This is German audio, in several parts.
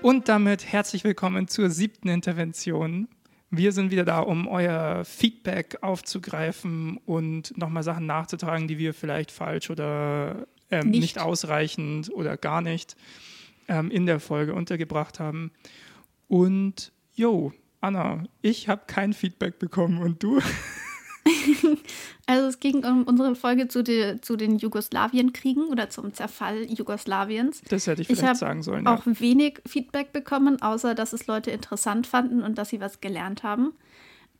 Und damit herzlich willkommen zur siebten Intervention. Wir sind wieder da, um euer Feedback aufzugreifen und nochmal Sachen nachzutragen, die wir vielleicht falsch oder ähm, nicht. nicht. ausreichend oder gar nicht ähm, in der Folge untergebracht haben. Und jo, Anna, ich habe kein Feedback bekommen und du? Also es ging um unsere Folge zu, die, zu den Jugoslawienkriegen oder zum Zerfall Jugoslawiens. Das hätte ich vielleicht ich sagen sollen. Ich habe auch ja. wenig Feedback bekommen, außer dass es Leute interessant fanden und dass sie was gelernt haben.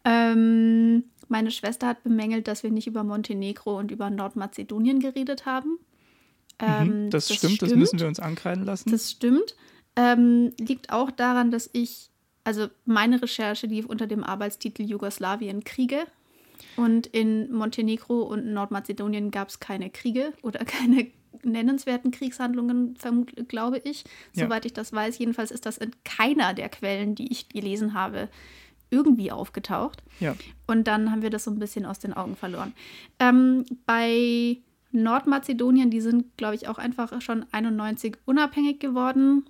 Ähm, meine Schwester hat bemängelt, dass wir nicht über Montenegro und über Nordmazedonien geredet haben. Mhm, ähm, das, das stimmt, stimmt, das müssen wir uns ankreiden lassen. Das stimmt. Ähm, liegt auch daran, dass ich, also meine Recherche lief unter dem Arbeitstitel Jugoslawien Kriege und in Montenegro und Nordmazedonien gab es keine Kriege oder keine nennenswerten Kriegshandlungen, glaube ich. Ja. Soweit ich das weiß. Jedenfalls ist das in keiner der Quellen, die ich gelesen habe, irgendwie aufgetaucht. Ja. Und dann haben wir das so ein bisschen aus den Augen verloren. Ähm, bei Nordmazedonien, die sind, glaube ich, auch einfach schon 91 unabhängig geworden.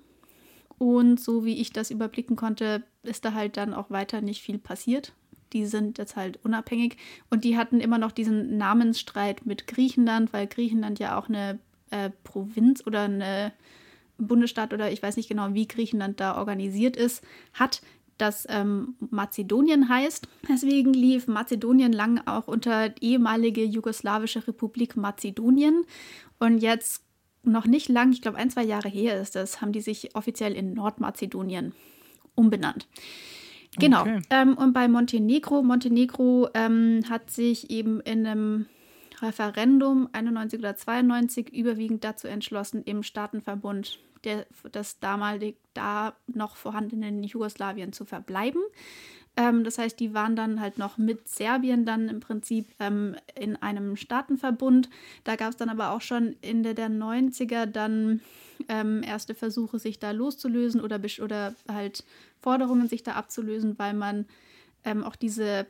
Und so wie ich das überblicken konnte, ist da halt dann auch weiter nicht viel passiert die sind jetzt halt unabhängig und die hatten immer noch diesen Namensstreit mit Griechenland, weil Griechenland ja auch eine äh, Provinz oder eine Bundesstaat oder ich weiß nicht genau, wie Griechenland da organisiert ist, hat, das ähm, Mazedonien heißt. Deswegen lief Mazedonien lang auch unter ehemalige jugoslawische Republik Mazedonien. Und jetzt noch nicht lang, ich glaube ein, zwei Jahre her ist das, haben die sich offiziell in Nordmazedonien umbenannt. Genau. Okay. Ähm, und bei Montenegro, Montenegro ähm, hat sich eben in einem Referendum 91 oder 92 überwiegend dazu entschlossen, im Staatenverbund der, des damalig da noch vorhandenen Jugoslawien zu verbleiben. Ähm, das heißt, die waren dann halt noch mit Serbien dann im Prinzip ähm, in einem Staatenverbund. Da gab es dann aber auch schon Ende der 90er dann ähm, erste Versuche, sich da loszulösen oder, oder halt Forderungen, sich da abzulösen, weil man ähm, auch diese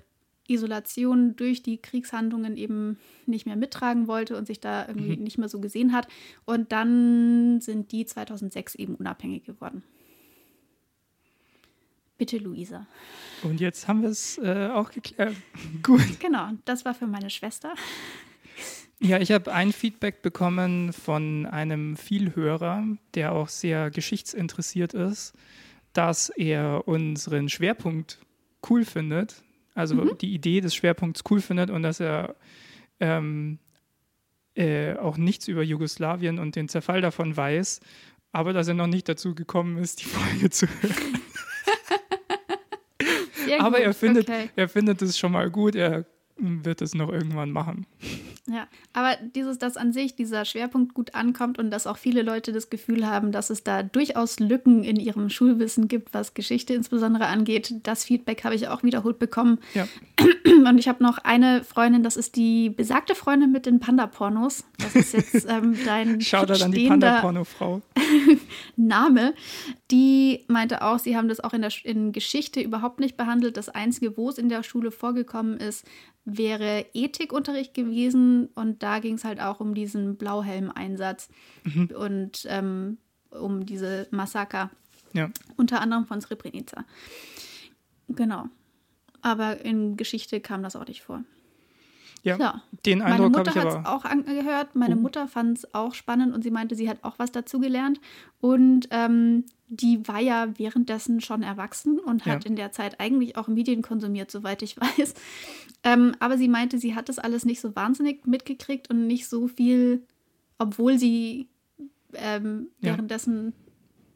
Isolation durch die Kriegshandlungen eben nicht mehr mittragen wollte und sich da irgendwie mhm. nicht mehr so gesehen hat. Und dann sind die 2006 eben unabhängig geworden. Bitte, Luisa. Und jetzt haben wir es äh, auch geklärt. Gut. Genau, das war für meine Schwester. Ja, ich habe ein Feedback bekommen von einem Vielhörer, der auch sehr geschichtsinteressiert ist dass er unseren Schwerpunkt cool findet, also mhm. die Idee des Schwerpunkts cool findet und dass er ähm, äh, auch nichts über Jugoslawien und den Zerfall davon weiß, aber dass er noch nicht dazu gekommen ist, die Folge zu hören. aber er findet, okay. er findet es schon mal gut, er wird es noch irgendwann machen. Ja, aber dieses, dass an sich dieser Schwerpunkt gut ankommt und dass auch viele Leute das Gefühl haben, dass es da durchaus Lücken in ihrem Schulwissen gibt, was Geschichte insbesondere angeht, das Feedback habe ich auch wiederholt bekommen. Ja. Und ich habe noch eine Freundin, das ist die besagte Freundin mit den Panda-Pornos. Das ist jetzt ähm, dein Shoutout an die Panda-Porno-Frau. Name. Die meinte auch, sie haben das auch in der in Geschichte überhaupt nicht behandelt. Das Einzige, wo es in der Schule vorgekommen ist, wäre Ethikunterricht gewesen und da ging es halt auch um diesen Blauhelm-Einsatz mhm. und ähm, um diese Massaker. Ja. Unter anderem von Srebrenica. Genau. Aber in Geschichte kam das auch nicht vor. Ja, ja. den Eindruck habe ich aber. Meine Mutter hat es auch angehört. Meine oh. Mutter fand es auch spannend und sie meinte, sie hat auch was dazugelernt. Und ähm, die war ja währenddessen schon erwachsen und hat ja. in der Zeit eigentlich auch Medien konsumiert, soweit ich weiß. Ähm, aber sie meinte, sie hat das alles nicht so wahnsinnig mitgekriegt und nicht so viel, obwohl sie ähm, ja. währenddessen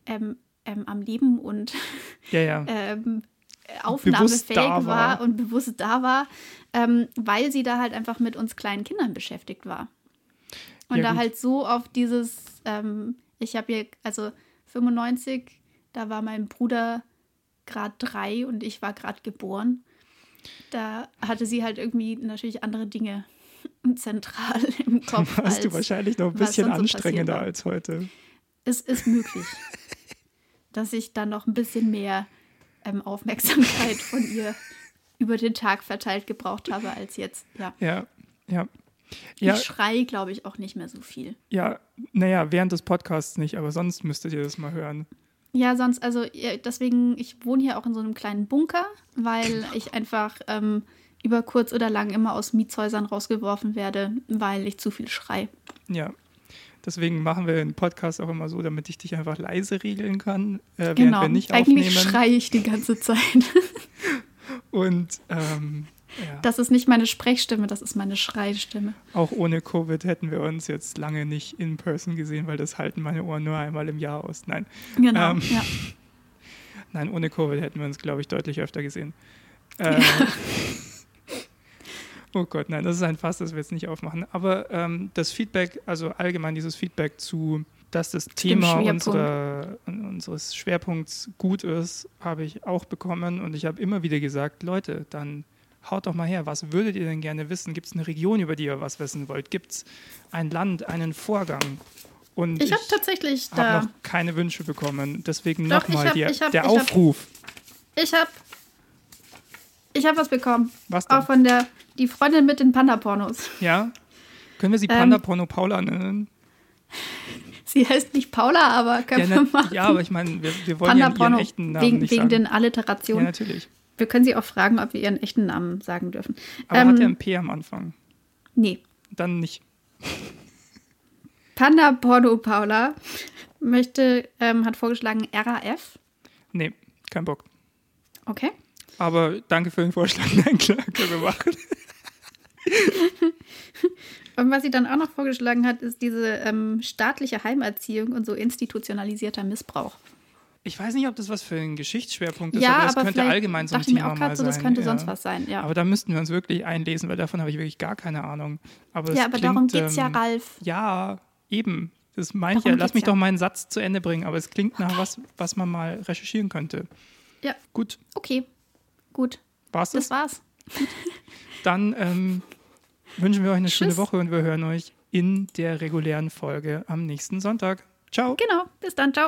ähm, ähm, am Leben und ja, ähm, aufnahmefähig war. war. und bewusst da war, ähm, weil sie da halt einfach mit uns kleinen Kindern beschäftigt war. Und da halt so auf dieses, ich habe hier, also 95, da war mein Bruder gerade drei und ich war gerade geboren. Da hatte sie halt irgendwie natürlich andere Dinge zentral im Kopf. Da warst du wahrscheinlich noch ein bisschen anstrengender als heute. Es ist möglich, dass ich dann noch ein bisschen mehr ähm, Aufmerksamkeit von ihr über den Tag verteilt gebraucht habe als jetzt. Ja, ja. ja. Ja. Ich schreie, glaube ich, auch nicht mehr so viel. Ja, naja, während des Podcasts nicht, aber sonst müsstet ihr das mal hören. Ja, sonst, also deswegen, ich wohne hier auch in so einem kleinen Bunker, weil ich einfach ähm, über kurz oder lang immer aus Mietshäusern rausgeworfen werde, weil ich zu viel schrei. Ja. Deswegen machen wir den Podcast auch immer so, damit ich dich einfach leise regeln kann, äh, während genau. wir nicht Eigentlich aufnehmen. schreie ich die ganze Zeit. Und ähm, ja. Das ist nicht meine Sprechstimme, das ist meine Schreistimme. Auch ohne Covid hätten wir uns jetzt lange nicht in person gesehen, weil das halten meine Ohren nur einmal im Jahr aus. Nein. Genau, Ähm, ja. Nein, ohne Covid hätten wir uns, glaube ich, deutlich öfter gesehen. Äh, oh Gott, nein, das ist ein Fass, das wir jetzt nicht aufmachen. Aber ähm, das Feedback, also allgemein dieses Feedback zu, dass das Thema unserer, unseres Schwerpunkts gut ist, habe ich auch bekommen. Und ich habe immer wieder gesagt, Leute, dann haut doch mal her, was würdet ihr denn gerne wissen? Gibt es eine Region, über die ihr was wissen wollt? Gibt es ein Land, einen Vorgang? Und Ich habe tatsächlich habe da. noch keine Wünsche bekommen. Deswegen nochmal hab- ich hab- der ich hab- Aufruf. Ich habe. Ich habe was bekommen. Was denn? Auch von der. Die Freundin mit den Panda-Pornos. Ja? Können wir sie Ähm, Panda Porno Paula nennen? Sie heißt nicht Paula, aber Ja, können wir ne, machen. ja, aber ich meine, wir, wir wollen ja ihren echten Namen Wegen, nicht wegen sagen. den ja, Alliterationen. natürlich. Wir können sie auch fragen, ob wir ihren echten Namen sagen dürfen. Aber Ähm, hat er ein P am Anfang? Nee. Dann nicht. Panda Porno Paula möchte, ähm, hat vorgeschlagen RAF. Nee, kein Bock. Okay. Aber danke für den Vorschlag. Nein, klar, können wir machen. Und was sie dann auch noch vorgeschlagen hat, ist diese ähm, staatliche Heimerziehung und so institutionalisierter Missbrauch. Ich weiß nicht, ob das was für ein Geschichtsschwerpunkt ist, ja, aber das aber könnte allgemein so ein Thema auch mal so, das sein. könnte ja. sonst was sein. Ja, Aber da müssten wir uns wirklich einlesen, weil davon habe ich wirklich gar keine Ahnung. Aber, ja, aber klingt, darum geht es ja, ähm, Ralf. Ja, eben. Das meine ich Darum ja. Lass mich ja. doch meinen Satz zu Ende bringen, aber es klingt nach was, was man mal recherchieren könnte. Ja. Gut, Okay, gut. war's das? Das war's. Dann ähm, wünschen wir euch eine schöne Tschüss. Woche und wir hören euch in der regulären Folge am nächsten Sonntag. Ciao. Genau. Bis dann. Ciao.